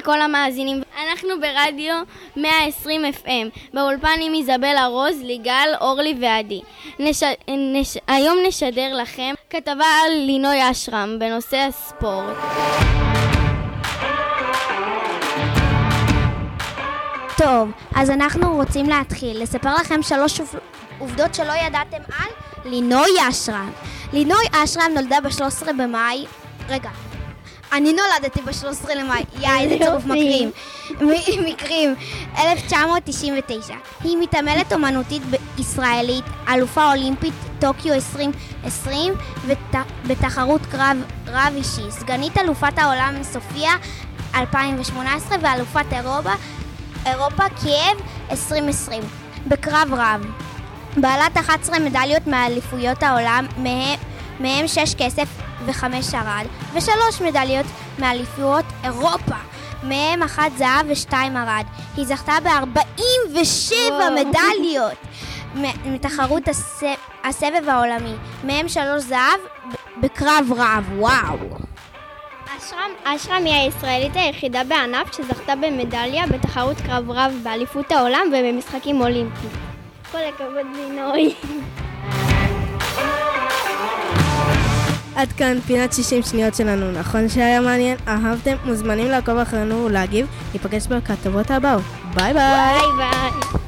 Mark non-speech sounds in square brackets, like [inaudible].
לכל המאזינים. אנחנו ברדיו 120 FM, באולפן עם איזבלה רוז, ליגל, אורלי ועדי. נש... נש... היום נשדר לכם כתבה על לינוי אשרם בנושא הספורט. טוב, אז אנחנו רוצים להתחיל לספר לכם שלוש עובדות שלא ידעתם על לינוי אשרם. לינוי אשרם נולדה ב-13 במאי... רגע, אני נולדתי ב-13 למאי, [laughs] יא, איזה צירוף מקרים. מקרים, 1999. היא מתעמלת אומנותית ישראלית, אלופה אולימפית טוקיו 2020 בתחרות קרב רב אישי, סגנית אלופת העולם סופיה 2018 ואלופת אירופה, אירופה קייב 2020 בקרב רב. בעלת 11 מדליות מאליפויות העולם, מהם 6 כסף וחמש שרד, ושלוש מדליות מאליפויות אירופה, מהם אחת זהב ושתיים ארד. היא זכתה ב-47 מדליות מתחרות הסבב העולמי, מהם שלוש זהב בקרב רב, וואו. אשרם, אשרם היא הישראלית היחידה בענף שזכתה במדליה בתחרות קרב רב באליפות העולם ובמשחקים אולימפיים. כל הכבוד לינוי. עד כאן פינת 60 שניות שלנו. נכון שהיה מעניין? אהבתם? מוזמנים לעקוב אחרינו ולהגיב. ניפגש בכתבות הבאות. ביי ביי! ביי ביי!